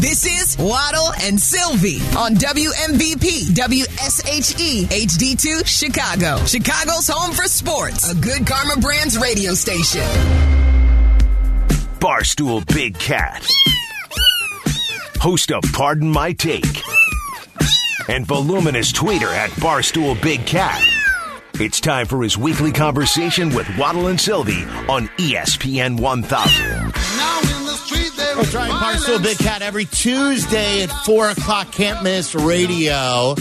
This is Waddle and Silvy on WMVP WSHE HD2 Chicago. Chicago's home for sports. A good Karma Brands radio station. Barstool Big Cat. Host of Pardon My Take. And voluminous tweeter at Barstool Big Cat. It's time for his weekly conversation with Waddle and Silvy on ESPN 1000. That's right, Barstool Big Cat every Tuesday at 4 o'clock. Can't miss radio.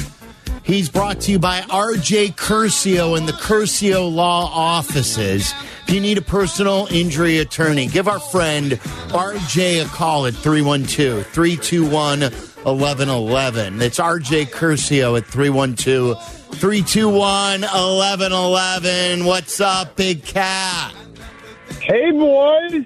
He's brought to you by RJ Curcio and the Curcio Law Offices. If you need a personal injury attorney, give our friend RJ a call at 312 321 1111. It's RJ Curcio at 312 321 1111. What's up, Big Cat? Hey, boys.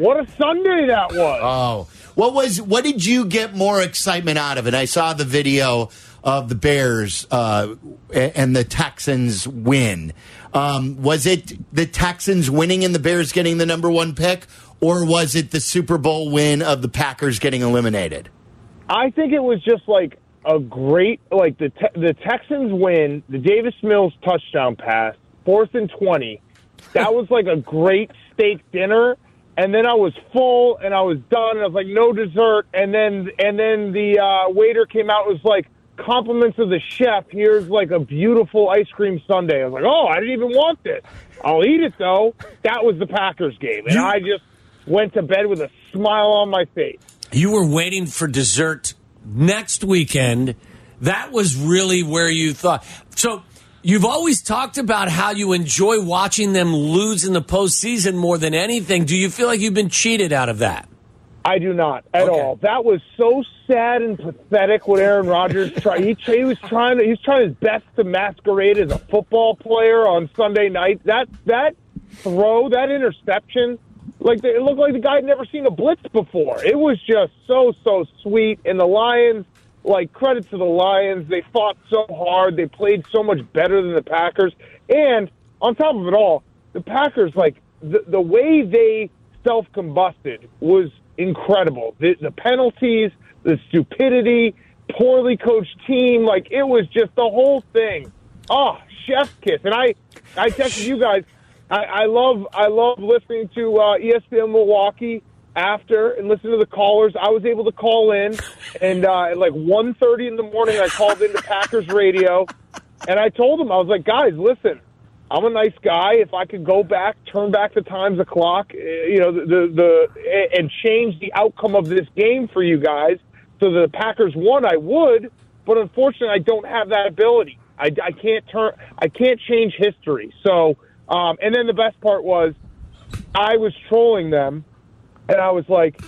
What a Sunday that was. Oh, what was what did you get more excitement out of it? I saw the video of the Bears uh, and the Texans win. Um, was it the Texans winning and the Bears getting the number one pick, or was it the Super Bowl win of the Packers getting eliminated? I think it was just like a great, like the te- the Texans win, the Davis Mills touchdown pass, fourth and 20. That was like a great steak dinner. And then I was full and I was done. And I was like, no dessert. And then, and then the uh, waiter came out and was like, compliments of the chef. Here's like a beautiful ice cream sundae. I was like, oh, I didn't even want this. I'll eat it though. That was the Packers game. And I just went to bed with a smile on my face. You were waiting for dessert next weekend. That was really where you thought. So you've always talked about how you enjoy watching them lose in the postseason more than anything. Do you feel like you've been cheated out of that? I do not at Okay. all. That was so sad and pathetic what Aaron Rodgers tried. He, he was trying to, he was trying his best to masquerade as a football player on Sunday night. That that throw, that interception, like it looked like the guy had never seen a blitz before. It was just so so sweet. And the Lions, like credit to the Lions, they fought so hard. They played so much better than the Packers. And on top of it all, the Packers, like the the way they self combusted was incredible. The, the penalties, the stupidity, poorly coached team, like it was just the whole thing. Oh, chef's kiss. And I, I texted you guys. I, I love, I love listening to uh, ESPN Milwaukee after and listen to the callers. I was able to call in, and uh, at like 1.30 in the morning, I called into Packers radio, and I told them I was like, guys, listen. I'm a nice guy. If I could go back, turn back the times the clock, eh, you know, the, the the and change the outcome of this game for you guys, so the Packers won, I would. But unfortunately, I don't have that ability. I, I can't turn. I can't change history. So, um, and then the best part was, I was trolling them, and I was like,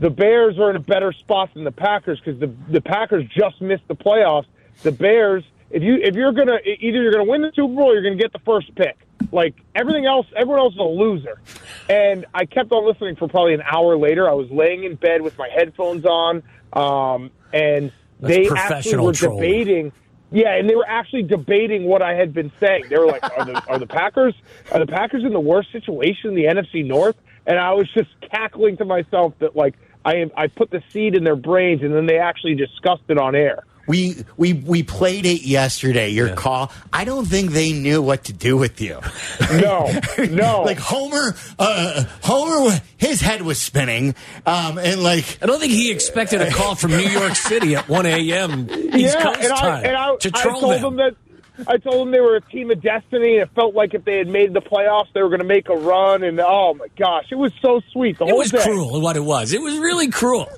the Bears are in a better spot than the Packers because the the Packers just missed the playoffs. The Bears, if you if you're gonna either you're gonna win the Super Bowl, or you're gonna get the first pick. Like everything else, everyone else is a loser. And I kept on listening for probably an hour later. I was laying in bed with my headphones on, um, and That's they actually were trolling. debating. Yeah, and they were actually debating what I had been saying. They were like, "Are the are the Packers are the Packers in the worst situation in the NFC North?" And I was just cackling to myself that like I am I put the seed in their brains, and then they actually discussed it on air. We we we played it yesterday. Your call. I don't think they knew what to do with you. No, no, like Homer, uh, Homer, his head was spinning, um, and like I don't think he expected a call from New York City at 1 a.m. East yeah, Coast and I and I, to I troll told them. them that. I told them they were a team of destiny, and it felt like if they had made the playoffs, they were going to make a run. And oh my gosh, it was so sweet. The it whole was day. cruel, what it was. It was really cruel.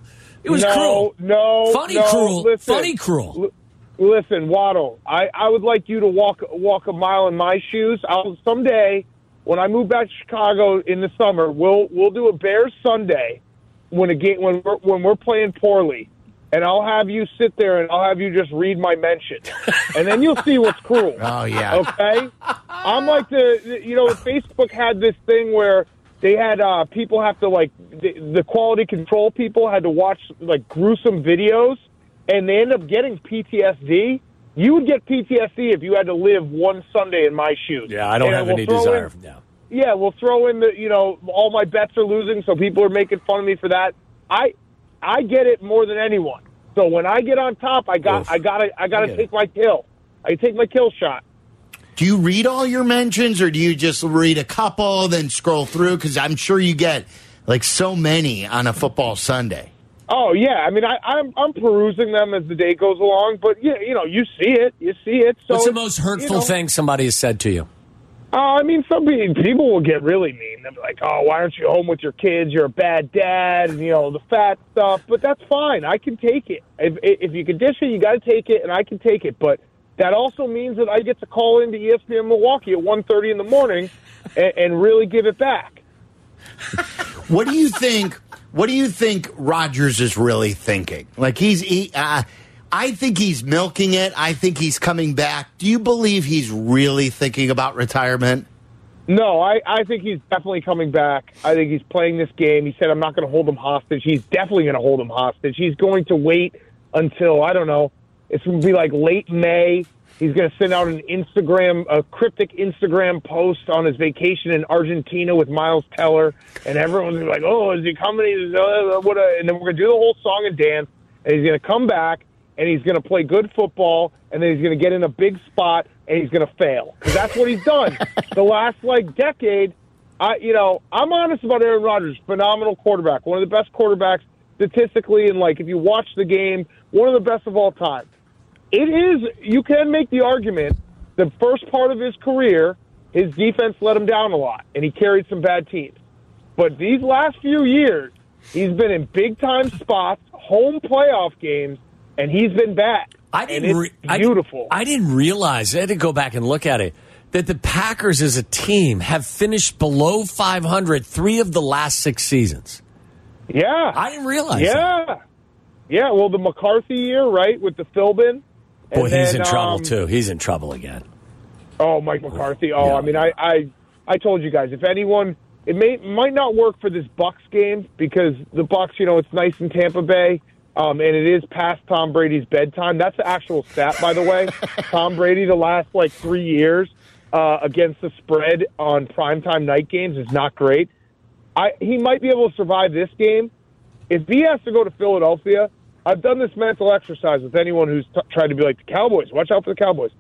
It was no, cruel. No, Funny no, cruel. Listen, Funny cruel. L- listen, Waddle. I, I would like you to walk walk a mile in my shoes. I'll someday when I move back to Chicago in the summer, we'll we'll do a Bears Sunday when a game when we're when we're playing poorly. And I'll have you sit there and I'll have you just read my mention. And then you'll see what's cruel. Oh, yeah. Okay? I'm like the, you know, Facebook had this thing where they had uh, people have to, like, the, the quality control people had to watch, like, gruesome videos, and they end up getting PTSD. You would get PTSD if you had to live one Sunday in my shoes. Yeah, I don't And have we'll any desire. in- no. yeah, we'll throw in the you know all my bets are losing, so people are making fun of me for that. I I get it more than anyone. So when I get on top, I got Oof. I got to I got to get take my kill. I take my kill shot. Do you read all your mentions or do you just read a couple, then scroll through? Because I'm sure you get like so many on a football Sunday. Oh yeah, I mean I, I'm I'm perusing them as the day goes along, but yeah, you know you see it, you see it. So What's the it's- most you hurtful know, thing somebody has said to you? Uh, I mean, some pe- people will get really mean. They'll be like, "Oh, why aren't you home with your kids? You're a bad dad," and you know the fat stuff. But that's fine. I can take it. If if you can dish it, you got to take it, and I can take it. But that also means that I get to call into ESPN Milwaukee at 1.30 in the morning and, and really give it back. What do you think? What do you think Rodgers is really thinking? Like he's, he, uh, I think he's milking it. I think he's coming back. Do you believe he's really thinking about retirement? No, I, I think he's definitely coming back. I think he's playing this game. He said, I'm not going to hold him hostage. He's definitely going to hold him hostage. He's going to wait until, I don't know, it's going to be like late May. He's going to send out an Instagram, a cryptic Instagram post on his vacation in Argentina with Miles Teller. And everyone's gonna be like, oh, is he coming? Uh, and then we're going to do the whole song and dance. And he's going to come back and he's going to play good football, and then he's going to get in a big spot, and he's going to fail because that's what he's done the last like decade. I, you know, I'm honest about Aaron Rodgers. Phenomenal quarterback, one of the best quarterbacks statistically, and like if you watch the game, one of the best of all time. It is. You can make the argument. The first part of his career, his defense let him down a lot, and he carried some bad teams. But these last few years, he's been in big time spots, home playoff games, and he's been back. I didn't. Re- I- beautiful. I, didn't realize. I had to go back and look at it. That the Packers as a team have finished below 500 three of the last six seasons. yeah, I didn't realize. that. yeah, yeah. Well, the McCarthy year, right, with the Philbin. Boy, and he's then, in trouble um, too. He's in trouble again. Oh, Mike McCarthy. Oh, Yeah. I mean, I, I, I told you guys, if anyone, it may might not work for this Bucks game because the Bucks, you know, it's nice in Tampa Bay, um, and it is past Tom Brady's bedtime. That's the actual stat, by the way. Tom Brady, the last like three years uh, against the spread on primetime night games is not great. I he might be able to survive this game. If he has to go to Philadelphia, I've done this mental exercise with anyone who's t- tried to be like the Cowboys. Watch out for the Cowboys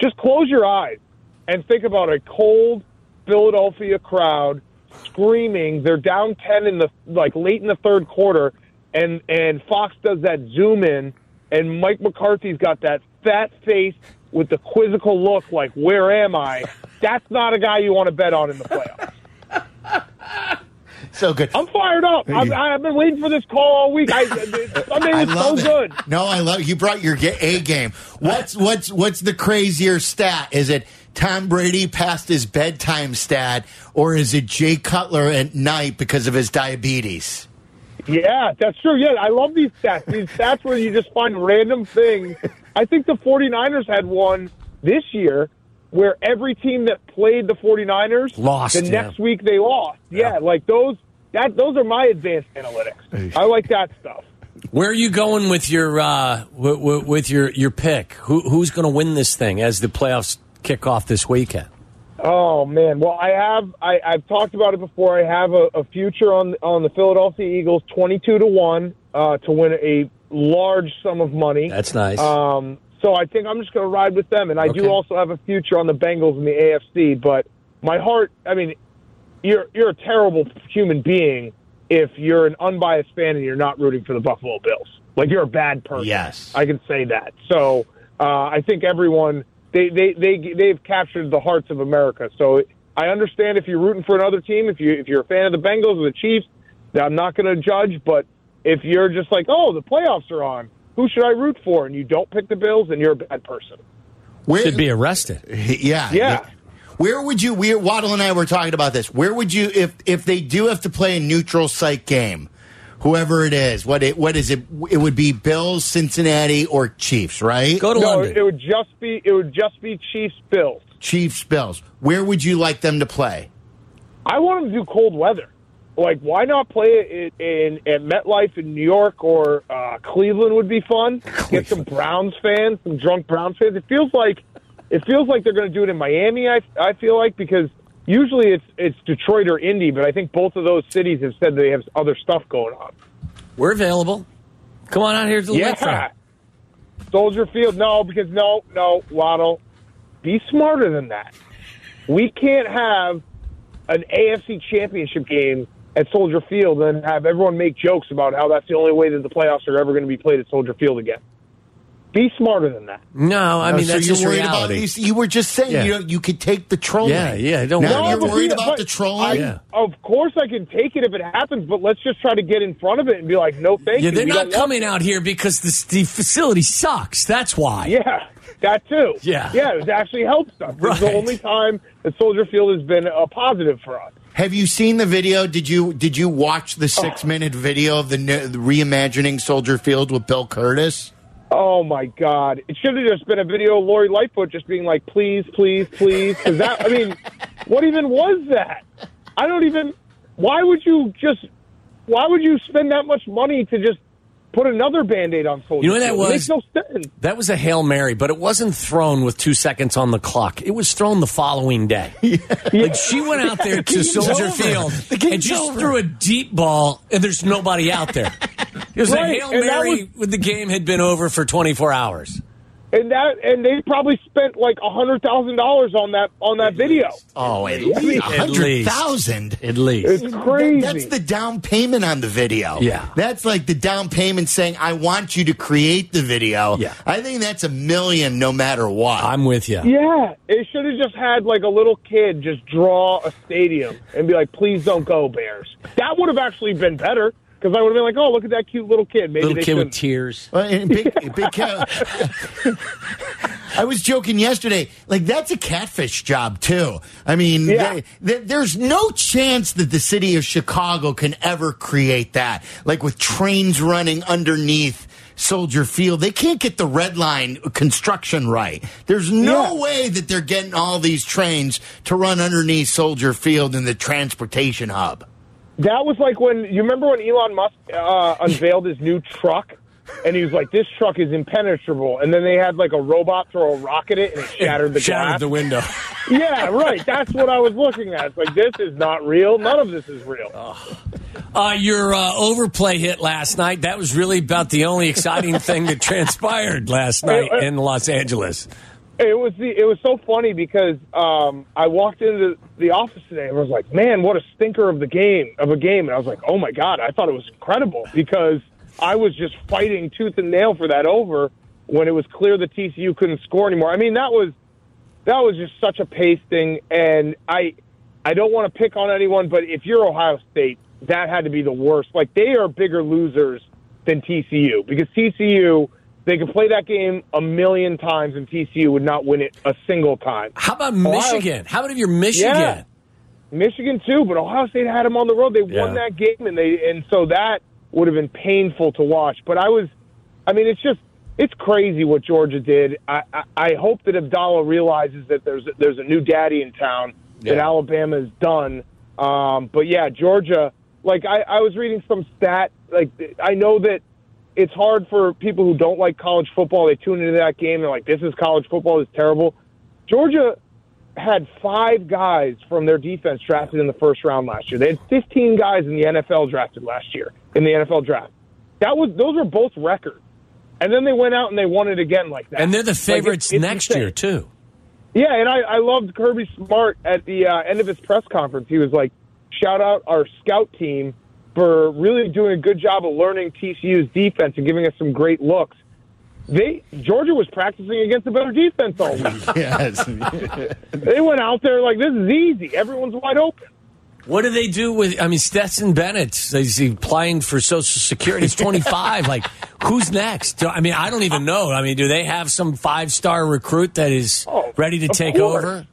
just close your eyes and think about a cold Philadelphia crowd screaming. They're down ten in the like late in the third quarter, and and Fox does that zoom in, and Mike McCarthy's got that fat face with the quizzical look, like "Where am I?" That's not a guy you want to bet on in the playoffs. So good. I'm fired up. I've, I've been waiting for this call all week. I, I was so love it. good. No, I love you. Brought your A game. What's what's what's the crazier stat? Is it Tom Brady passed his bedtime stat, or is it Jay Cutler at night because of his diabetes? Yeah, that's true. Yeah, I love these stats. These stats where you just find random things. I think the 49ers had one this year where every team that played the 49ers Lost, the yeah. next week they lost. Yeah, like those that those are my advanced analytics. I like that stuff. Where are you going with your uh, w- w- with your your pick? Who, who's going to win this thing as the playoffs kick off this weekend? Oh man, well I have I, I've talked about it before. I have a, a future on on the Philadelphia Eagles, twenty two to one uh, to win a large sum of money. That's nice. Um, so I think I'm just going to ride with them, and I Okay. do also have a future on the Bengals in the AFC. But my heart, I mean, you're you're a terrible human being if you're an unbiased fan and you're not rooting for the Buffalo Bills. Like you're a bad person. Yes. I can say that. So uh, I think everyone they they they they've captured the hearts of America. So I understand if you're rooting for another team, if you if you're a fan of the Bengals or the Chiefs, I'm not going to judge. But if you're just like, oh, the playoffs are on, who should I root for? And you don't pick the Bills, then you're a bad person. Where, Should be arrested. yeah, Yeah. Where would you? We Waddle and I were talking about this. Where would you if if they do have to play a neutral site game, whoever it is? What it what is it? It would be Bills, Cincinnati, or Chiefs, right? Go to No, London. it would just be it would just be Chiefs Bills. Chiefs, Bills. Where would you like them to play? I want them to do cold weather. Like, why not play it in, in at MetLife in New York or uh, Cleveland would be fun. Get some Browns fans, some drunk Browns fans. It feels like it feels like they're going to do it in Miami. I I feel like because usually it's it's Detroit or Indy, but I think both of those cities have said they have other stuff going on. We're available. Come on out here to the Yeah. Soldier Field, no, because no, no, Waddle, be smarter than that. We can't have an AFC championship game at Soldier Field and have everyone make jokes about how that's the only way that the playoffs are ever going to be played at Soldier Field again. Be smarter than that. No, I Oh, mean so that's you're just worried reality. about. You, you were just saying Yeah. you know, you could take the trolling. Yeah, yeah, don't now worry you're worried yeah, about the trolling. I- Yeah. Of course, I can take it if it happens, but let's just try to get in front of it and be like, no, thank yeah, you. they're We not don't coming out here because the, the facility sucks. That's why. Yeah, that too. Yeah. yeah, it actually helps us. It's the only time that Soldier Field has been a positive for us. Have you seen the video? Did you did you watch the oh. six minute video of the, ne- the reimagining Soldier Field with Bill Kurtis? Oh my God! It should have just been a video of Lori Lightfoot just being like, "Please, please, please." Because that, I mean, what even was that? I don't even. Why would you just? Why would you spend that much money to just put another band-aid on Soldier? You know what that was? It makes no sense. That was a Hail Mary, but it wasn't thrown with two seconds on the clock. It was thrown the following day. Like she went out there to Soldier over. Field The and just over. threw a deep ball, and there's nobody out there. It was a Hail and Mary was- when the game had been over for 24 hours. And that, and they probably spent like a hundred thousand dollars on that on that video. Oh, at least. least a At hundred least. thousand. At least. It's crazy. That's the down payment on the video. Yeah. That's like the down payment saying, I want you to create the video. Yeah. I think that's a million no matter what. I'm with you. Yeah, it should have just had like a little kid just draw a stadium and be like, "Please don't go Bears." That would have actually been better because I would have been like, "Oh, look at that cute little kid." Maybe Little they kid with shouldn't. tears. Well, and big, big ca- I was joking yesterday. Like that's a catfish job too. I mean, Yeah. they- they- there's no chance that the city of Chicago can ever create that. Like with trains running underneath Soldier Field, they can't get the red line construction right. There's no Yeah. way that they're getting all these trains to run underneath Soldier Field in the transportation hub. That was like when you remember when Elon Musk uh, unveiled his new truck, and he was like, "This truck is impenetrable," and then they had like a robot throw a rock at it and it shattered the Shattered glass. the window. yeah, right. That's what I was looking at. It's like this is not real. None of this is real. Uh, your uh, overplay hit last night. That was really about the only exciting thing that transpired last night in Los Angeles. It was the it was so funny because um, I walked into the office today and was like, "Man, what a stinker of the game of a game!" And I was like, "Oh my god!" I thought it was incredible because I was just fighting tooth and nail for that over when it was clear that TCU couldn't score anymore. I mean, that was that was just such a pace thing, and I I don't want to pick on anyone, but if you're Ohio State, that had to be the worst. Like they are bigger losers than TCU because TCU they could play that game a million times and TCU would not win it a single time. How about Ohio- Michigan? How about if you're Michigan? Yeah. Michigan too, but Ohio State had them on the road. They won that game, and they and so that would have been painful to watch. But I was, I mean, it's just it's crazy what Georgia did. I I, I hope that Abdallah realizes that there's there's a new daddy in town that Alabama is done. Um, but yeah, Georgia. Like I, I was reading some stat. Like I know that it's hard for people who don't like college football. They tune into that game. They're like, "This is college football. It's terrible." Georgia had five guys from their defense drafted in the first round last year. They had 15 guys in the NFL drafted last year in the NFL draft. That was those were both records. And then they went out and they won it again like that. And they're the favorites it's- it's next insane. year too. Yeah, and I, I loved Kirby Smart at the uh, end of his press conference. He was like, "Shout out our scout team for really doing a good job of learning TCU's defense and giving us some great looks." They Georgia was practicing against a better defense all week. Yes. they went out there like this is easy. Everyone's wide open. What do they do with? I mean, Stetson Bennett is he applying for Social Security? He's 25. like, who's next? Do- I mean, I don't even know. I mean, do they have some five star recruit that is Oh, ready to take course. over?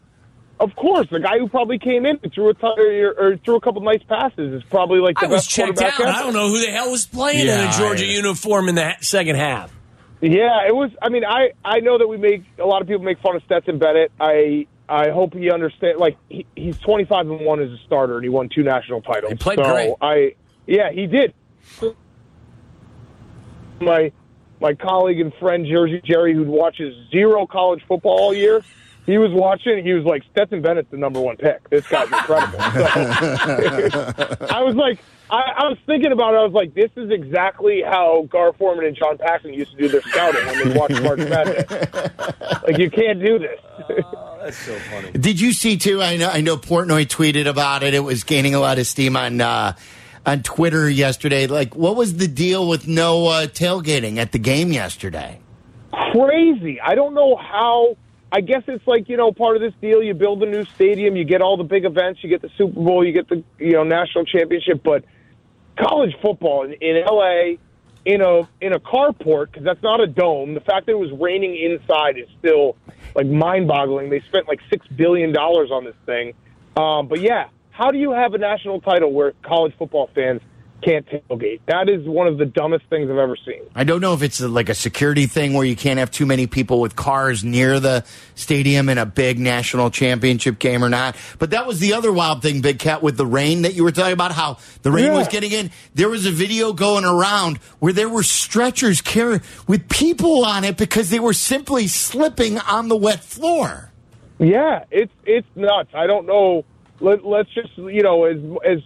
Of course, the guy who probably came in and threw a ton, or, or threw a couple nice passes is probably like the I was best checked out. ever. I don't know who the hell was playing Yeah, in a Georgia I- uniform in the second half. Yeah, it was. I mean, I I know that we make a lot of people make fun of Stetson Bennett. I I hope he understands. Like he, he's twenty five and one as a starter, and he won two national titles. He played so great. I yeah, he did. My my colleague and friend Jersey Jerry, who watches zero college football all year, he was watching. He was like, Stetson Bennett's the number one pick. This guy's incredible. So, I was like, I, I was thinking about it. I was like, this is exactly how Gar Forman and John Paxson used to do their scouting when they watched March Madness. like, you can't do this. That's so funny. Did you see too? I know I know Portnoy tweeted about it. It was gaining a lot of steam on uh, on Twitter yesterday. Like, what was the deal with no uh, tailgating at the game yesterday? Crazy. I don't know how. I guess it's like you know part of this deal. You build a new stadium, you get all the big events, you get the Super Bowl, you get the you know national championship. But college football in, in LA in a in a carport because that's not a dome. The fact that it was raining inside is still like mind boggling. They spent like six billion dollars on this thing. Um, but yeah, how do you have a national title where college football fans can't tailgate? That is one of the dumbest things I've ever seen. I don't know if it's like a security thing where you can't have too many people with cars near the stadium in a big national championship game or not. But that was the other wild thing, Big Cat, with the rain that you were talking about, how the rain Yeah. was getting in. There was a video going around where there were stretchers with people on it because they were simply slipping on the wet floor. Yeah, it's it's nuts. I don't know. Let, let's just you know as as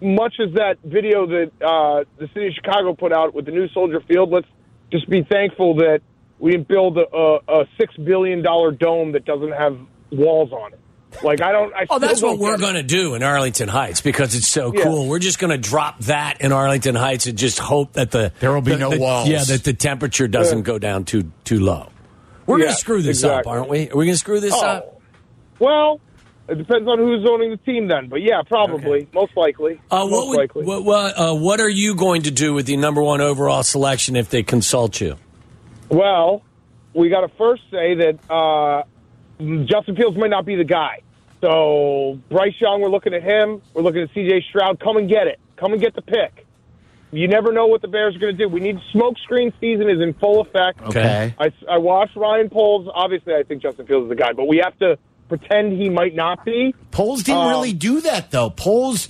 much as that video that uh, the city of Chicago put out with the new Soldier Field. Let's just be thankful that we didn't build a, a, a six billion dollar dome that doesn't have walls on it. Like I don't. I Oh, that's what don't we're it. going to do in Arlington Heights because it's so Yeah. cool. We're just going to drop that in Arlington Heights and just hope that the There will be the- no the- walls. Yeah, that the temperature doesn't Yeah. go down too too low. We're going to screw this up, aren't we? Are we going to screw this up? Oh, well, it depends on who's owning the team then. But yeah, probably, most likely, Uh, most what would, likely. what what, uh, what are you going to do with the number one overall selection if they consult you? Well, we got to first say that uh, Justin Fields might not be the guy. So Bryce Young, we're looking at him. We're looking at C.J. Stroud. Come and get it. Come and get the pick. You never know what the Bears are going to do. We need smoke screen season is in full effect. Okay. I, I watched Ryan Poles. Obviously, I think Justin Fields is the guy, but we have to pretend he might not be. Poles didn't Um, really do that though. Poles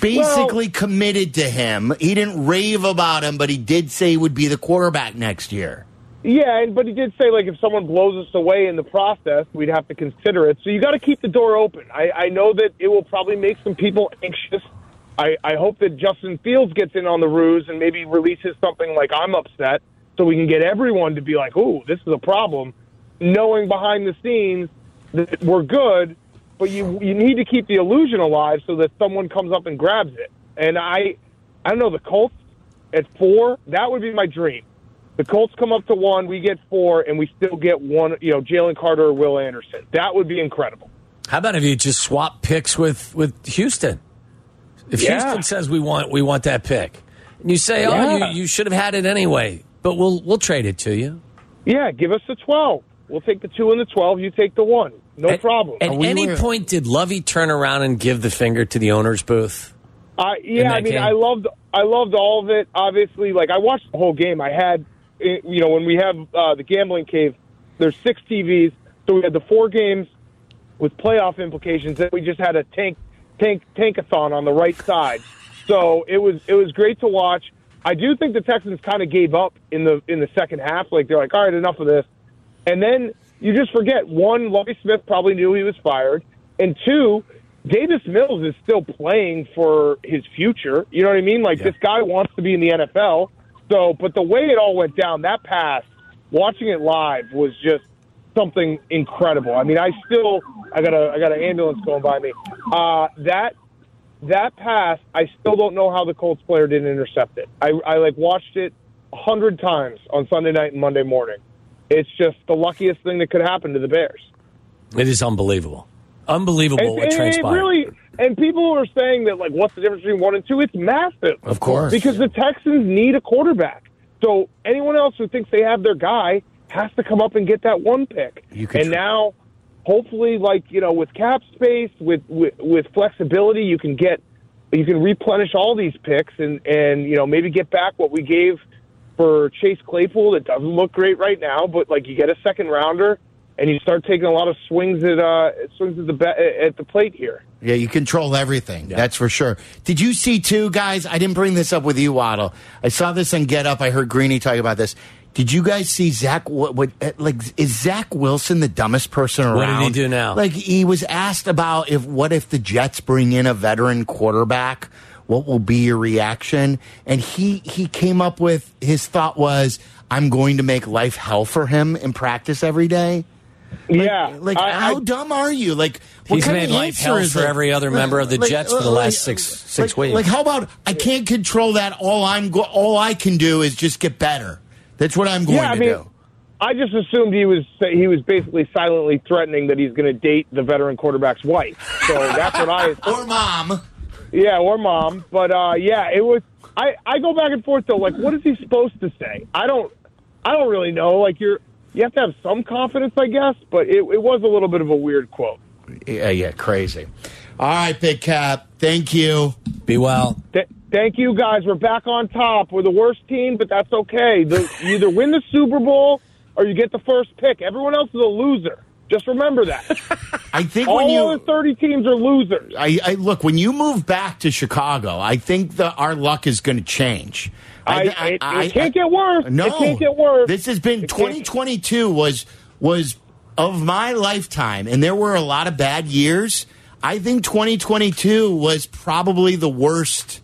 basically committed to him. He didn't rave about him, but he did say he would be the quarterback next year. Yeah, but he did say like if someone blows us away in the process, we'd have to consider it. So you got to keep the door open. I, I know that it will probably make some people anxious. I, I hope that Justin Fields gets in on the ruse and maybe releases something like I'm upset, so we can get everyone to be like, "Ooh, this is a problem," knowing behind the scenes that we're good, but you you need to keep the illusion alive so that someone comes up and grabs it. And I I don't know the Colts at four. That would be my dream. The Colts come up to one, we get four, and we still get one. You know, Jalen Carter or Will Anderson. That would be incredible. How about if you just swap picks with with Houston? If Yeah. Houston says we want we want that pick, and you say, Yeah. "Oh, you, you should have had it anyway," but we'll we'll trade it to you. Yeah, give us the twelve. We'll take the two and the twelve. You take the one. No At- problem. At we any were- point, did Lovie turn around and give the finger to the owner's booth? Uh, in yeah, I mean, game? I loved, I loved all of it. Obviously, like I watched the whole game. I had, eh, you know, when we have uh, the gambling cave, there's six TVs, so we had the four games with playoff implications. Then we just had a tank, tank, tankathon on the right side. So it was, it was great to watch. I do think the Texans kind of gave up in the in the second half. Like they're like, all right, enough of this. And then you just forget one, Lovie Smith probably knew he was fired, and two, Davis Mills is still playing for his future. You know what I mean? Like this guy wants to be in the NFL. So, but the way it all went down, that pass, watching it live was just something incredible. I mean, I still, I got a, I got an ambulance going by me. Uh, that that pass, I still don't know how the Colts player didn't intercept it. I, I like watched it a hundred times on Sunday night and Monday morning. It's just the luckiest thing that could happen to the Bears. It is unbelievable, unbelievable And, what and it transpired. really, and people are saying that like, what's the difference between one and two? It's massive, Of course. because the Texans need a quarterback. So anyone else who thinks they have their guy has to come up and get that one pick. You could and tr- now, hopefully, like you know, with cap space, with, with with flexibility, you can get you can replenish all these picks and and you know maybe get back what we gave for Chase Claypool. That doesn't look great right now, but like you get a second rounder. And you start taking a lot of swings at uh, swings at the ba- at the plate here. Yeah, you control everything. That's for sure. Did you see too, guys? I didn't bring this up with you, Waddle. I saw this on Get Up. I heard Greeny talk about this. Did you guys see Zach? What, what uh, like is Zach Wilson the dumbest person around? What did he do now? Like he was asked about if what if the Jets bring in a veteran quarterback what will be your reaction? And he he came up with his thought was, I'm going to make life hell for him in practice every day. Like, yeah, like I- how I- dumb are you? Like what He's kind made of life answer hell for it? every other member of the Jets for the last six- six like, weeks. Like how about I can't control that? All I'm go- all I can do is just get better. That's what I'm going yeah, I to mean, do. I just assumed he was he was basically silently threatening that he's going to date the veteran quarterback's wife. So that's what I Or mom. Yeah, or mom. But uh, yeah, it was. I I go back and forth though. Like, what is he supposed to say? I don't. I don't really know. Like, you're you have to have some confidence, I guess. But it, it was a little bit of a weird quote. Yeah, yeah, crazy. All right, Big Cat. Thank you. Be well. Th- thank you guys. We're back on top. We're the worst team, but that's okay. The, you either win the Super Bowl or you get the first pick. Everyone else is a loser. Just remember that. I think when All you other 30 teams are losers. I, I look when you move back to Chicago, I think that our luck is going to change. I, it, it can't get worse. No, It can't get worse. This has been 2022 was was of my lifetime, and there were a lot of bad years. I think 2022 was probably the worst.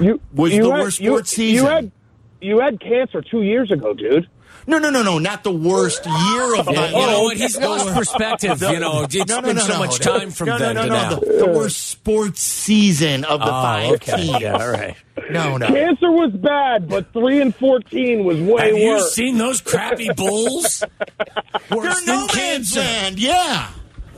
You, was you the had- worst you- sports season. You had, you had cancer two years ago, dude. No, no, no, no, not the worst year of oh, my. Yeah, you know what? He's lost perspective. You know, it's No, no, been no, so much time from then no, no, to now. The, the worst sports season of the Oh, five okay. teams. Yeah, all right. No, no. Cancer was bad, but three and fourteen was way Have you seen those crappy Bulls? They're Worse no than cancer. land. Yeah.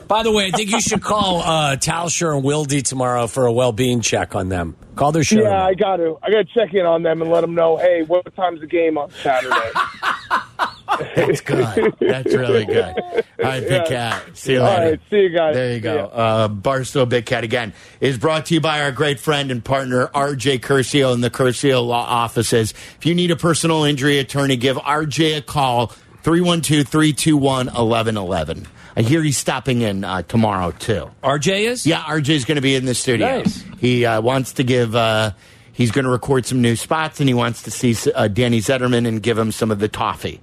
By the way, I think you should call uh, Tauscher and Wildy tomorrow for a well-being check on them. Call their show. yeah, I got to. I got to check in on them and let them know. Hey, what time's the game on Saturday? That's good. That's really good. All right, Big Cat. See you later. right, see you guys. There you go. ya. Uh, Barstool Big Cat again is brought to you by our great friend and partner, RJ Curcio in the Curcio Law Offices. If you need a personal injury attorney, give RJ a call, 312 321 1111. I hear he's stopping in uh, tomorrow, too. RJ is? Yeah, RJ is going to be in the studio. Nice. He uh, wants to give. Uh, he's going to record some new spots, and he wants to see uh, Danny Zetterman and give him some of the toffee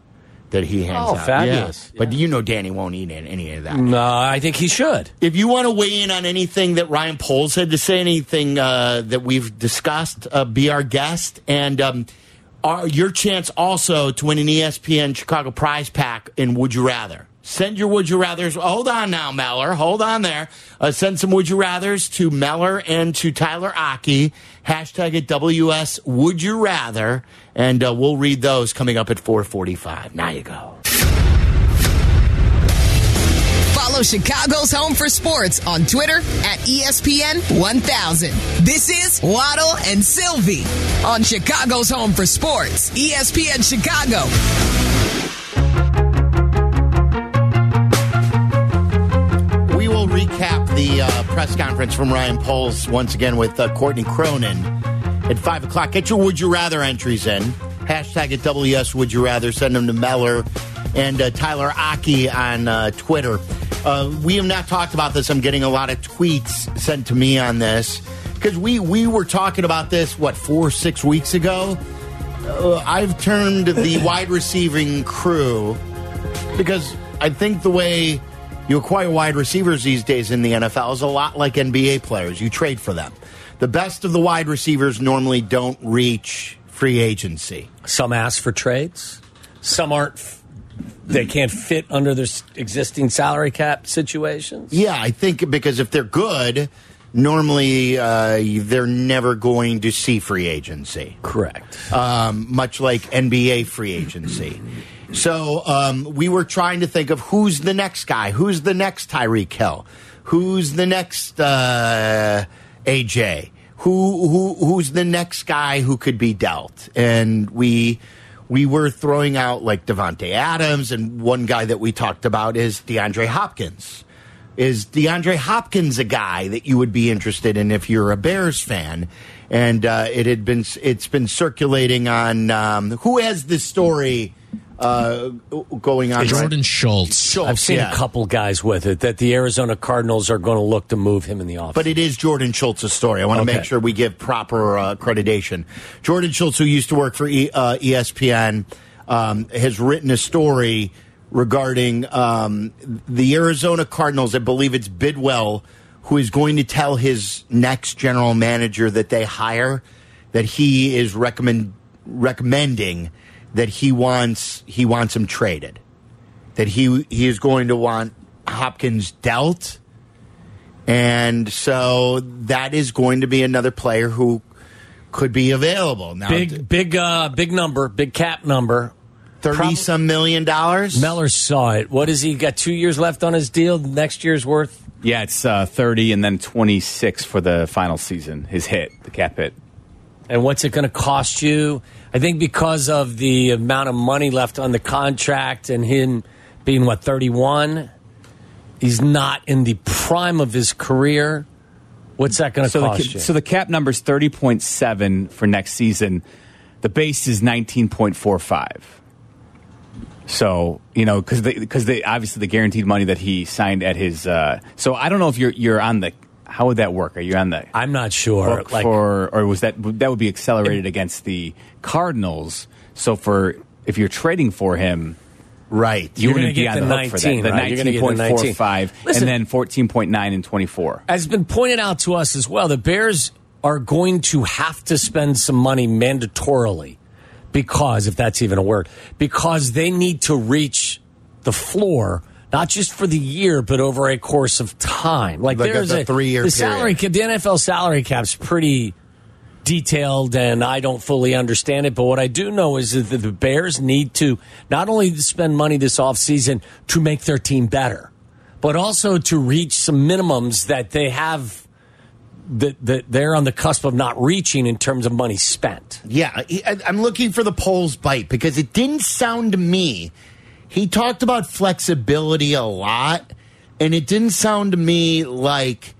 that he hands Oh, out. fabulous. Yeah. But you know, Danny won't eat any of that. No, I think he should. If you want to weigh in on anything that Ryan Poles had to say, anything uh, that we've discussed, uh, be our guest. And um, our, your chance also to win an ESPN Chicago prize pack in Would You Rather. Send your Would You Rathers. Hold on now, Meller. Hold on there. Uh, send some Would You Rathers to Meller and to Tyler Aki. Hashtag it WS Would You Rather. And uh, we'll read those coming up at 445. Now you go. Follow Chicago's Home for Sports on Twitter at ESPN 1000. This is Waddle and Silvy on Chicago's Home for Sports, ESPN Chicago. The uh, press conference from Ryan Poles once again with uh, Courtney Cronin at 5 o'clock. Get your Would You Rather entries in. Hashtag at WS Would You Rather. Send them to Meller and uh, Tyler Aki on uh, Twitter. Uh, we have not talked about this. I'm getting a lot of tweets sent to me on this because we, we were talking about this, what, four, six weeks ago? Uh, I've turned the wide receiving crew because I think the way you acquire wide receivers these days in the NFL is a lot like NBA players. You trade for them. The best of the wide receivers normally don't reach free agency. Some ask for trades. Some aren't. f- They can't fit under their existing salary cap situations. Yeah, I think because if they're good, normally uh, they're never going to see free agency. Correct. um, much like NBA free agency. So um, we were trying to think of who's the next guy, who's the next Tyreek Hill, who's the next uh, AJ, who who who's the next guy who could be dealt, and we. We were throwing out like Davante Adams, and one guy that we talked about is DeAndre Hopkins. Is DeAndre Hopkins a guy that you would be interested in if you're a Bears fan? And uh, it had been it's been circulating on um, who has this story uh, going on. Jordan Schultz. Schultz, I've seen yeah. a couple guys with it that the Arizona Cardinals are going to look to move him in the office. But it is Jordan Schultz's story. I want to Okay. make sure we give proper uh, accreditation. Jordan Schultz, who used to work for e, uh, ESPN, um, has written a story regarding um, the Arizona Cardinals. I believe it's Bidwill who is going to tell his next general manager that they hire that he is recommend recommending that he wants he wants him traded. That he he is going to want Hopkins dealt. And so that is going to be another player who could be available. Now Big, big, uh, big number, big cap number. thirty prob- some million dollars. Meller saw it. What is he got? Two years left on his deal. Next year's worth. Yeah, it's uh, 30 and then 26 for the final season. His hit, the cap hit. And what's it going to cost you? I think because of the amount of money left on the contract and him being what thirty one, he's not in the prime of his career. What's that going to So cost ca- you? so the cap number is 30.7 for next season. The base is 19.45. So you know because because they obviously the guaranteed money that he signed at his. Uh, so I don't know if you're you're on the. How would that work? Are you on the I'm not sure. book Like for or was that that would be accelerated against the Cardinals? So for if you're trading for him, right. you You're gonna be get on the the hook for that. 19, The right? You're gonna get the 19.45 and then 14.9 and 24. has been pointed out to us as well, the Bears are going to have to spend some money mandatorily because, if that's even a word, because they need to reach the floor. Not just for the year, but over a course of time. Like, Like there's a a three-year The salary cap, the NFL salary cap's pretty detailed, and I don't fully understand it. But what I do know is that the Bears need to not only spend money this offseason to make their team better, but also to reach some minimums that they have that, that they're on the cusp of not reaching in terms of money spent. Yeah, I'm looking for the Poles bite because it didn't sound to me. He talked about flexibility a lot, and it didn't sound to me like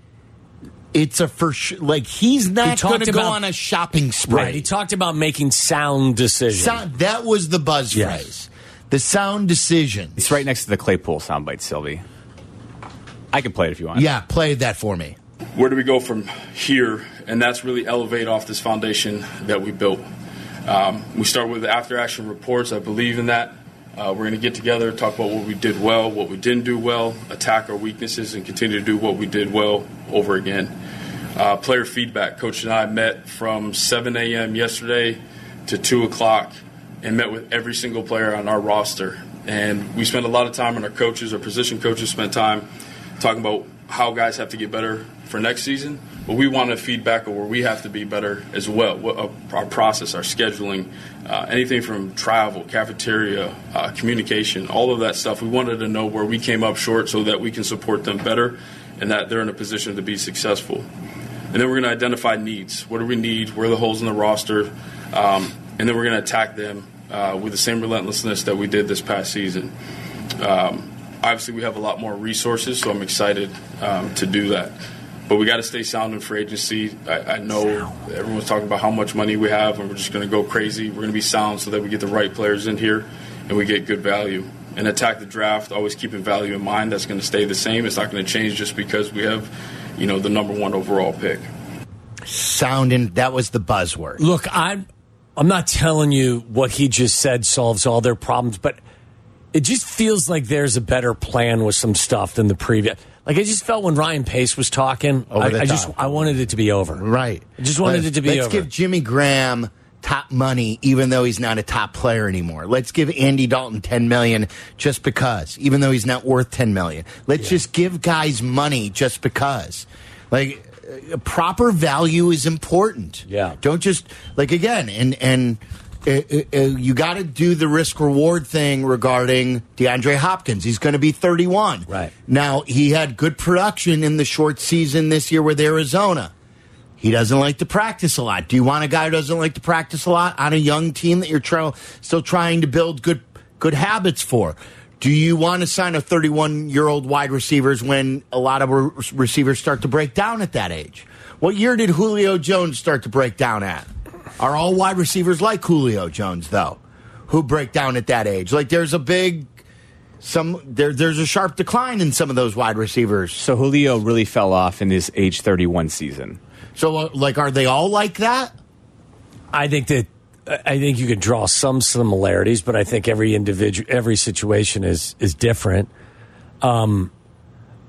it's a for sure. Like he's not talked going to go on a shopping spree. He talked about making sound decisions. Sound- that was the buzz Yes. phrase. The sound decision. It's right next to the Claypool soundbite, Silvy. I can play it if you want. Yeah, play that for me. where do we go from here? And that's really elevate off this foundation that we built. Um, we start with after action reports. I believe in that. Uh, we're going to get together, talk about what we did well, what we didn't do well, attack our weaknesses, and continue to do what we did well over again. Uh, player feedback. Coach and I met from 7 a.m. yesterday to 2 o'clock and met with every single player on our roster. And we spent a lot of time, and our coaches, our position coaches, spent time talking about how guys have to get better for next season. But we wanted feedback on where we have to be better as well. What, uh, our process, our scheduling, uh, anything from travel, cafeteria, uh, communication, all of that stuff. We wanted to know where we came up short so that we can support them better and that they're in a position to be successful. And then we're going to identify needs. What do we need? Where are the holes in the roster? Um, and then we're going to attack them uh, with the same relentlessness that we did this past season. Um, obviously, we have a lot more resources, so I'm excited um, to do that. But we got to stay sound in free agency. I, I know everyone's talking about how much money we have, and we're just going to go crazy. We're going to be sound so that we get the right players in here and we get good value. And attack the draft, always keeping value in mind. That's going to stay the same. It's not going to change just because we have, you know, the number one overall pick. Sound Sounding that was the buzzword. Look, I'm I'm not telling you what he just said solves all their problems, but it just feels like there's a better plan with some stuff than the previous. Like I just felt when Ryan Pace was talking, Over I, I just. I wanted it to be over. Right. I just wanted Let's- it to be over. Let's over. give Jimmy Graham top money, even though he's not a top player anymore. Let's give Andy Dalton ten million just because, even though he's not worth ten million. Let's just give guys money just because. Like uh, proper value is important. Yeah. Don't just like again and and. Uh, uh, uh, you got to do the risk reward thing regarding DeAndre Hopkins. He's going to be 31. Right. Now, he had good production in the short season this year with Arizona. He doesn't like to practice a lot. Do you want a guy who doesn't like to practice a lot on a young team that you're try- still trying to build good good habits for? Do you want to sign a 31 year old wide receivers when a lot of re- receivers start to break down at that age? What year did Julio Jones start to break down at? Are all wide receivers like Julio Jones though, who break down at that age? Like there's a big some there there's a sharp decline in some of those wide receivers. So Julio really fell off in his age 31 season. So uh, like are they all like that? I think that I think you could draw some similarities, but I think every individual, every situation is is different. Um,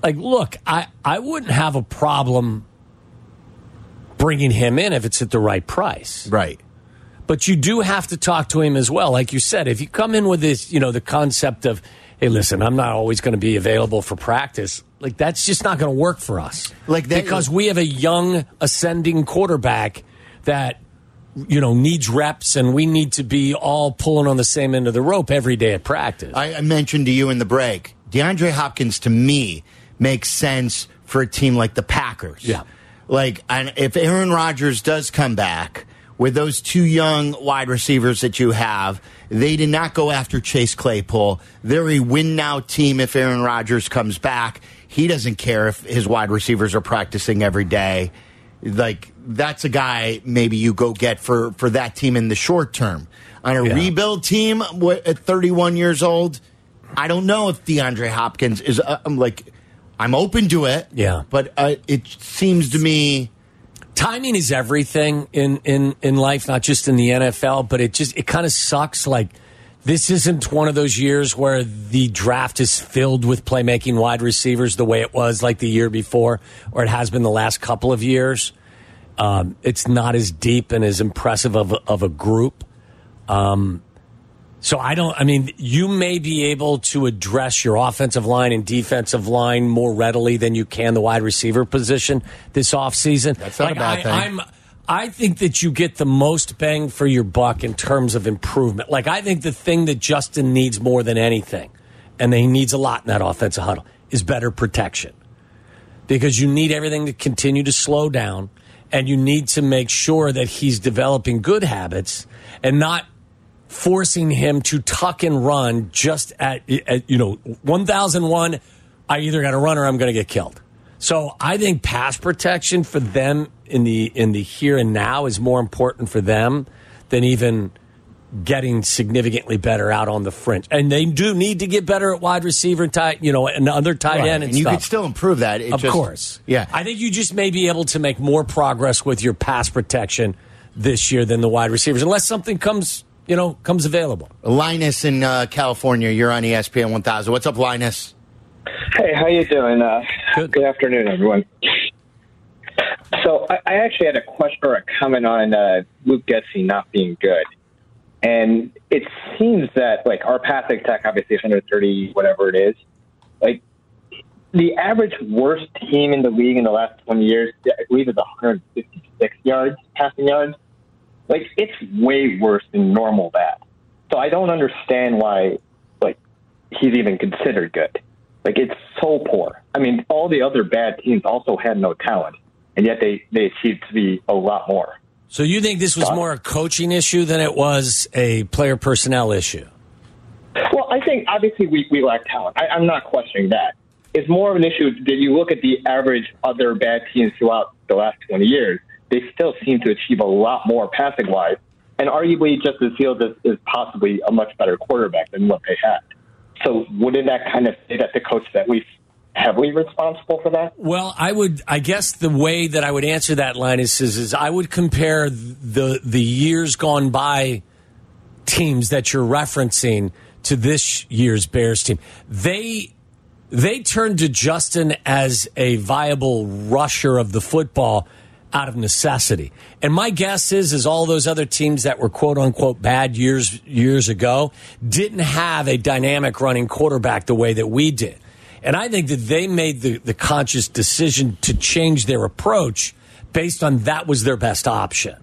like, look, I, I wouldn't have a problem bringing him in if it's at the right price. Right. But you do have to talk to him as well. Like you said, if you come in with this, you know, the concept of, hey, listen, I'm not always going to be available for practice. Like that's just not going to work for us. Like that- because we have a young ascending quarterback that you know needs reps, and we need to be all pulling on the same end of the rope every day at practice. I, I mentioned to you in the break, DeAndre Hopkins to me makes sense for a team like the Packers. Yeah. Like, and if Aaron Rodgers does come back with those two young wide receivers that you have, they did not go after Chase Claypool. They're a win now team if Aaron Rodgers comes back. He doesn't care if his wide receivers are practicing every day. Like, that's a guy maybe you go get for, for that team in the short term. On a Yeah. rebuild team at 31 years old, I don't know if DeAndre Hopkins is. Uh, I'm like, I'm open to it. Yeah. but uh, it seems to me. timing is everything in in in life not just in the NFL but it just it kind of sucks like this isn't one of those years where the draft is filled with playmaking wide receivers the way it was like the year before or it has been the last couple of years um, it's not as deep and as impressive of a, of a group um, so I don't. I mean, you may be able to address your offensive line and defensive line more readily than you can the wide receiver position this offseason. That's not a bad I, thing. I'm. I think that you get the most bang for your buck in terms of improvement. Like I think the thing that Justin needs more than anything, and he needs a lot in that offensive huddle, is better protection because you need everything to continue to slow down and you need to make sure that he's developing good habits and not forcing him to tuck and run just at, at you know 1001 I either got to run or I'm going to get killed. So I think pass protection for them in the in the here and now is more important for them than even getting significantly better out on the fringe. And they do need to get better at wide receiver tight, you know, and other tight Right. end and, and you could still improve that. It Of just- course. Yeah. I think you just may be able to make more progress with your pass protection this year than the wide receivers, unless something comes, you know, comes available. Linus in uh, California, you're on ESPN 1000. What's up, Linus? Hey, how you doing? Uh, Good. good. afternoon, everyone. So I, I actually had a question or a comment on uh, Luke Getsy not being good, and it seems that like our pass attack, obviously 130, whatever it is, like the average worst team in the league in the last 20 years, I believe, is 156 yards passing yards. Like it's way worse than normal bad. So I don't understand why like he's even considered good. Like it's so poor. I mean, all the other bad teams also had no talent, and yet they they achieved to be a lot more. So you think this was more a coaching issue than it was a player personnel issue? Well, I think obviously we, we lack talent. I, I'm not questioning that. It's more of an issue that you look at the average other bad teams throughout the last 20 years, they still seem to achieve a lot more passing wise. And arguably, Justin Fields is, is possibly a much better quarterback than what they had. So wouldn't that kind of say that the coach is at least heavily responsible for that? Well, I would. I guess the way that I would answer that line is, is, is I would compare the the years gone by teams that you're referencing to this year's Bears team. They they turned to Justin as a viable rusher of the football out of necessity. And my guess is is all those other teams that were quote unquote bad years years ago didn't have a dynamic running quarterback the way that we did. And I think that they made the, the conscious decision to change their approach based on that was their best option.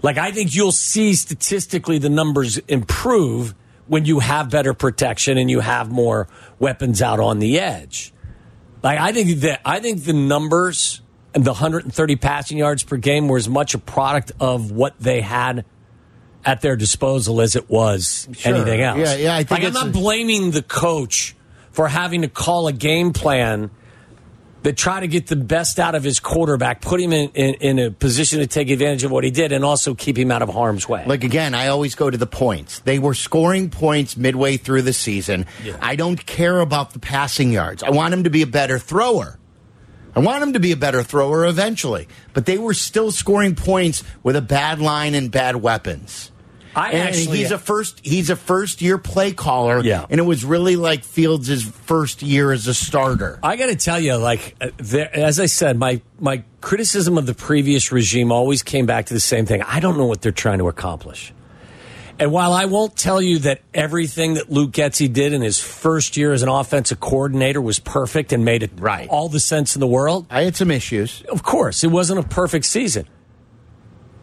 Like I think you'll see statistically the numbers improve when you have better protection and you have more weapons out on the edge. Like I think that I think the numbers the 130 passing yards per game were as much a product of what they had at their disposal as it was Sure. anything else. Yeah, yeah, I think like I'm not a- blaming the coach for having to call a game plan that try to get the best out of his quarterback, put him in, in, in a position to take advantage of what he did, and also keep him out of harm's way. Like again, I always go to the points. They were scoring points midway through the season. Yeah. I don't care about the passing yards. I want him to be a better thrower. I want him to be a better thrower eventually. But they were still scoring points with a bad line and bad weapons. I and actually- he's a first he's a first year play caller. Yeah. and it was really like Fields' first year as a starter. I got to tell you, like, uh, there, as I said, my my criticism of the previous regime always came back to the same thing. I don't know what they're trying to accomplish. And while I won't tell you that everything that Luke Getsy did in his first year as an offensive coordinator was perfect and made it Right. all the sense in the world, I had some issues. of course, it wasn't a perfect season.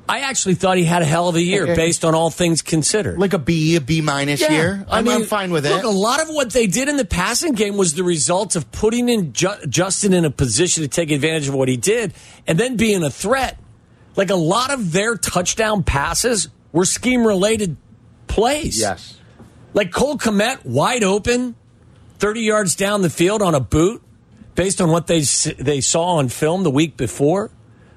I actually thought he had a hell of a year Okay. based on all things considered. Like a B, a B minus year. I'm, I'm fine with Look, it. a lot of what they did in the passing game was the result of putting in Ju- Justin in a position to take advantage of what he did and then being a threat. Like a lot of their touchdown passes were scheme related plays. Yes. Like Cole Kmet, wide open, 30 yards down the field on a boot, based on what they, they saw on film the week before.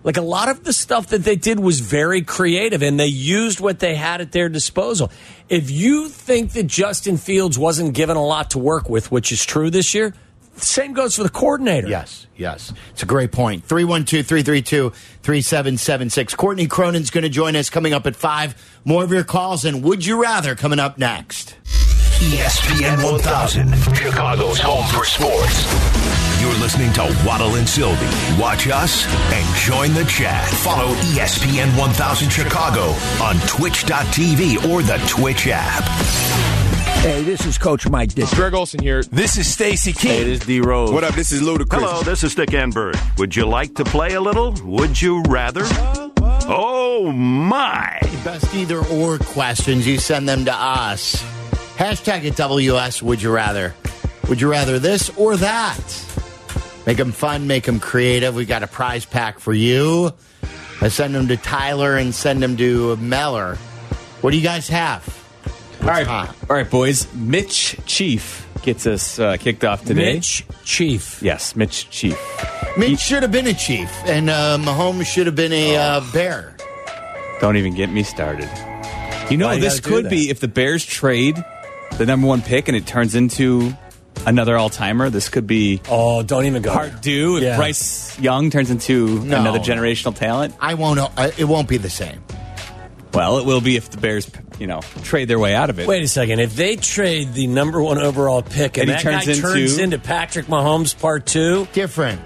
Like a lot of the stuff that they did was very creative and they used what they had at their disposal. If you think that Justin Fields wasn't given a lot to work with, which is true this year, same goes for the coordinator. Yes, yes. It's a great point. 312 332 3776. Courtney Cronin's going to join us coming up at 5. More of your calls and Would You Rather coming up next. ESPN 1000, Chicago's home for sports. You're listening to Waddle and Silvy. Watch us and join the chat. Follow ESPN 1000 Chicago on twitch.tv or the Twitch app. Hey, this is Coach Mike Ditka. Greg Olson here. This is Stacy King. This is D Rose. What up? This is Ludacris. Hello, this is Stick Enberg. Would you like to play a little? Would you rather? Oh my! Best either or questions, you send them to us. Hashtag at WS Would You Rather. Would you rather this or that? Make them fun, make them creative. We got a prize pack for you. I send them to Tyler and send them to Meller. What do you guys have? All right, hot? all right, boys. Mitch Chief gets us uh, kicked off today. Mitch Chief. Yes, Mitch Chief. Mitch should have been a chief, and uh, Mahomes should have been a uh, bear. Don't even get me started. You know, Why you this gotta could be if the Bears trade the number one pick and it turns into another all timer. This could be Oh, don't even go. part due if Yeah. Bryce Young turns into No. another generational talent. I won't. Uh, it won't be the same. Well, it will be if the Bears, you know, trade their way out of it. Wait a second. If they trade the number one overall pick and, And he that turns guy into- turns into Patrick Mahomes part two, Different.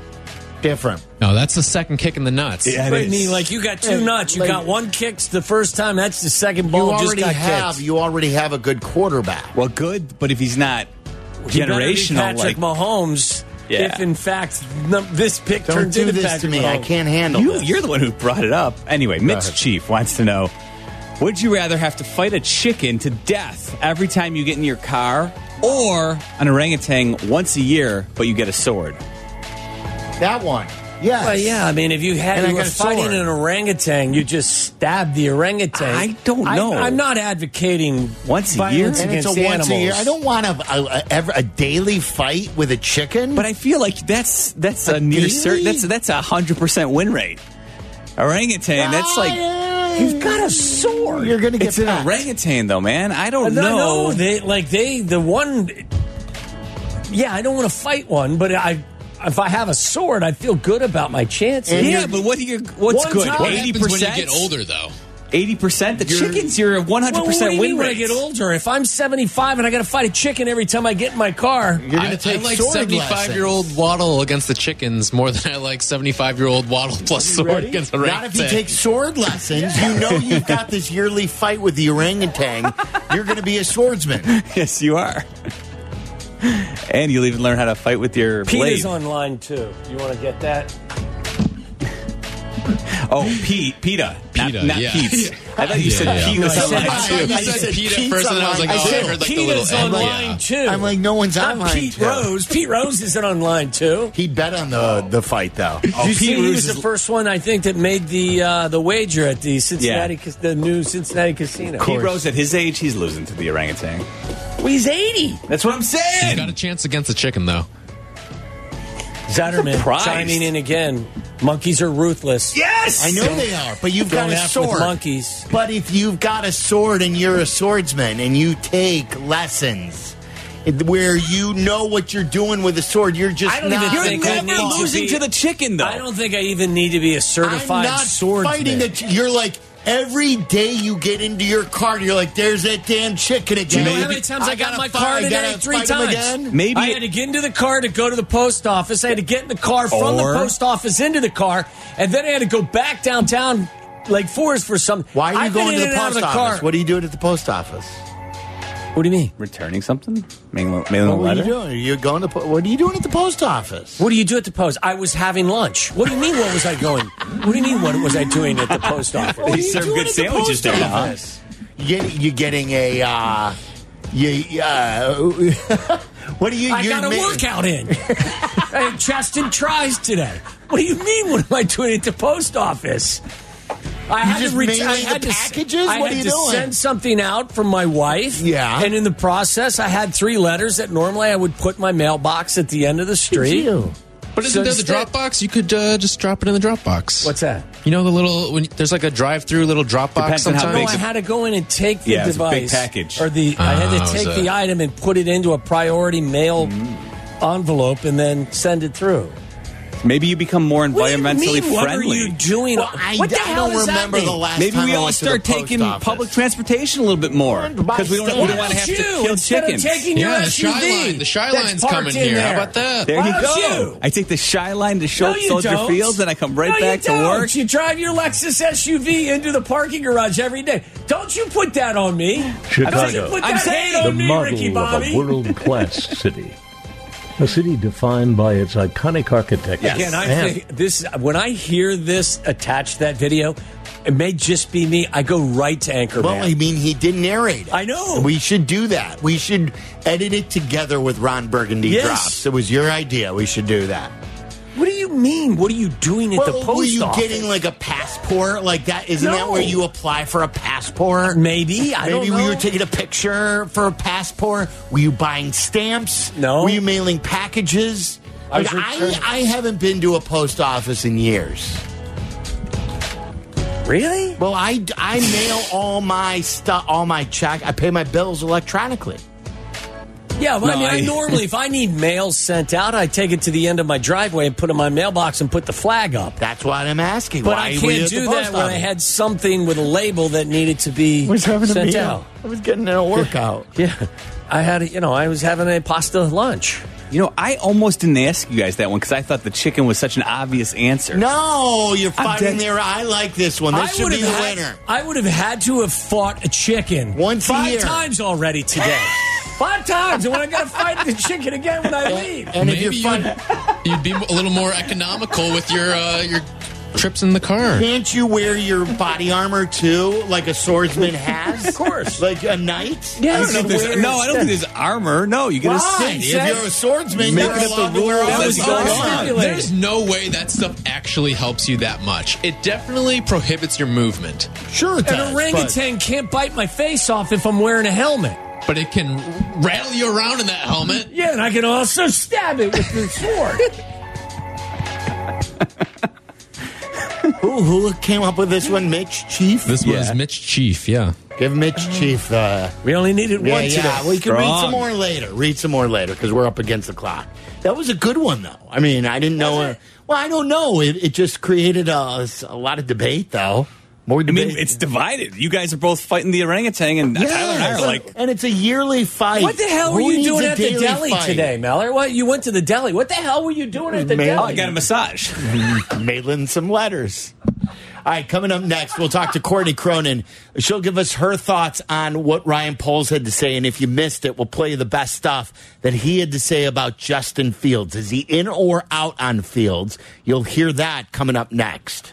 Different. No, that's the second kick in the nuts. Yeah, I mean, like you got two nuts. You like- got one kicks the first time. That's the second You ball just already got have. kicked. You already have a good quarterback. well, good, but if he's not He better be generational, Patrick like Mahomes. Yeah. If in fact num- this pick Don't turns do into this Patrick to me. I can't handle you, this. you're the one who brought it up. Anyway, Mitch. Chief wants to know: Would you rather have to fight a chicken to death every time you get in your car, or an orangutan once a year, but you get a sword? that one. Yes. Well, yeah. I mean, if you had And you were fighting sword. an orangutan, you just stab the orangutan. I don't know. I, am not advocating Once a year? And it's a against once a year. animals. I don't want a, a, a, ever- a daily fight with a chicken. But I feel like that's that's a, A near certain. That's that's a hundred percent win rate. Orangutan. That's like You've got a sword. You're going to get it's an orangutan, though, man. I don't No, know. no, they like they the one. Yeah, I don't want to fight one, but I if I have a sword, I feel good about my chances. yeah, but what do you? What's good? What Eighty happens when you get older, though? Eighty percent. The chickens, you're one hundred Well, what do percent you win mean when I get older? If I'm 75 and I got to fight a chicken every time I get in my car, You're going I, to take I like sword 75 year old Waddle against the chickens more than I like 75 year old Waddle plus sword Ready? against the Not if you take sword lessons. You know you've got this yearly fight with the orangutan. You're going to be a swordsman. yes, you are. and you'll even learn how to fight with your Peter's blade. online too. You want to get that? Oh, Pete, Peta, not, PETA, not yeah. Pete's. I thought you Yeah, said yeah. Pete was No, I online said- too. You I said said Pete first, and I was like, online. oh, I I heard like the little Peter's M. online Yeah. too. I'm like, no one's Not online. Pete too. Rose. Pete Rose isn't online too. He'd bet on the the fight though. Did you Pete see he Rose was is- the first one I think that made the uh, the wager at the Cincinnati, Yeah. the new Cincinnati casino. Pete Rose at his age, he's losing to the orangutan. Well, he's 80. That's what I'm He's saying. got a chance against the chicken, though. Zetterman chiming in again. Monkeys are ruthless. yes, I know they are, but you've got Don't with sword. monkeys. But if you've got a sword and you're a swordsman and you take lessons where you know what you're doing with a sword, you're just I don't not. even You're think I never need to losing be- to the chicken, though. I don't think I even need to be a I'm certified not swordsman. fighting the. You're like Every day you get into your car, you're like, "There's that damn chicken again." Do you know how many times I, got gotta my car today? gotta Three fight him times. again. Maybe I had to get into the car to go to the post office. I had to get in the car from Or- the post office into the car, and then I had to go back downtown Lake Forest for some. Why are you I've going to the and out of post the office? car. What are you doing at the post office? What do you mean? Returning something? Mailing, mailing a What are letter? you doing? You're going to? po- What are you doing at the post office? What do you do at the post? I was having lunch. What do you mean? What was I going? What do you mean? What was I doing at the post office? What are They you serve good sandwiches post there, huh? You get, you getting a? Uh, you, uh, what do you? I you're got a ma- workout in. I had chest and tries today. What do you mean? What am I doing at the post office? I had just to ret- mailing I had the to packages? I What had are you to doing? send something out from my wife. Yeah. and in the process, I had three letters that normally I would put in my mailbox at the end of the street. You. But isn't So there the instead- Dropbox? You could uh, just drop it in the Dropbox. What's that? You know the little when there's like a drive-through little Dropbox Depends on how sometimes. No, I had to go in and take the Yeah, it's a big device package. or the. I had Oh, to take it? the item and put it into a priority mail Mm. envelope and then send it through. Maybe you become more What do you environmentally mean? What are friendly. you doing? Well, I, what the I hell don't does that remember mean? the last Maybe time we I all went to the start taking office. public transportation a little bit more Buy because we don't, we stamps. don't want to have to kill chickens. Of taking your yeah, the SUV shy line. The shy that's line's coming in here. How about that? There Why you go. you? I take the shy line to No, Schultz you Soldier don't. Fields, and I come right No, back you to don't. work. You drive your Lexus SUV into the parking garage every day. Don't you put that on me? Don't you Chicago. put I'm saying- hate the on me, Ricky model of Bobby. a world-class city. A city defined by its iconic architecture. Again, I and think this when I hear this attached to that video, it may just be me. I go right to Anchorman. Well, I mean, he didn't narrate it. I know. We should do that. We should edit it together with Ron Burgundy Yes. drops. It was your idea. We should do that. What do you mean? What are you doing at well, the post office? were you office? getting like a passport like that? Isn't that where you apply for a passport? Maybe I Maybe don't know. we were taking a picture for a passport. Were you buying stamps? No. Were you mailing packages? I Like, I, I haven't been to a post office in years. really? Well, I, I mail all my stuff, all my check. I pay my bills electronically. Yeah, well, I mean, I, I- normally, if I need mail sent out, I take it to the end of my driveway and put it in my mailbox and put the flag up. That's what I'm asking. But Why I were you can't do post that when I had something with a label that needed to be was having sent meal. out. I was getting in a workout. Yeah, I had, a, you know, I was having a pasta lunch. You know, I almost didn't ask you guys that one because I thought the chicken was such an obvious answer. No, you're fighting there. I like this one. This I should would be the have had, winner. I would have had to have fought a chicken Once a five year. times already today. five times, and when I got to fight the chicken again when I leave. And if Maybe you're you'd, you'd be a little more economical with your uh, your trips in the car. can't you wear your body armor too, like a swordsman has? Of course. like a knight. Yes. I don't know if there's, no, I don't think there's armor. No, you get a Why? suit. If you're a swordsman, Make you're it up the allowed to wear rules. a That was body going going on? stipulated. There's no way that stuff actually helps you that much. It definitely prohibits your movement, Sure, it An does, orangutan can't bite my face off if I'm wearing a helmet. But it can rattle you around in that helmet. Yeah, and I can also stab it with the sword. but who, who came up with this one? Mitch Chief. This Yeah. was Mitch Chief, yeah. Give Mitch Chief. Uh, we only needed yeah, one yeah. today. We can read some more later. Read some more later because we're up against the clock. That was a good one, though. I mean, I didn't know. Uh, well, I don't know. It, it just created a, a lot of debate, though. More I debate. mean, it's divided. You guys are both fighting the orangutan, and Tyler and I are like, and it's a yearly fight. What the hell were you doing at the deli fight? today, Mallory? What you went to the deli? What the hell were you doing at the Man, oh, deli? I got a massage. mailing some letters. All right, coming up next, we'll talk to Courtney Cronin. She'll give us her thoughts on what Ryan Poles had to say. And if you missed it, we'll play the best stuff that he had to say about Justin Fields. Is he in or out on Fields? You'll hear that coming up next.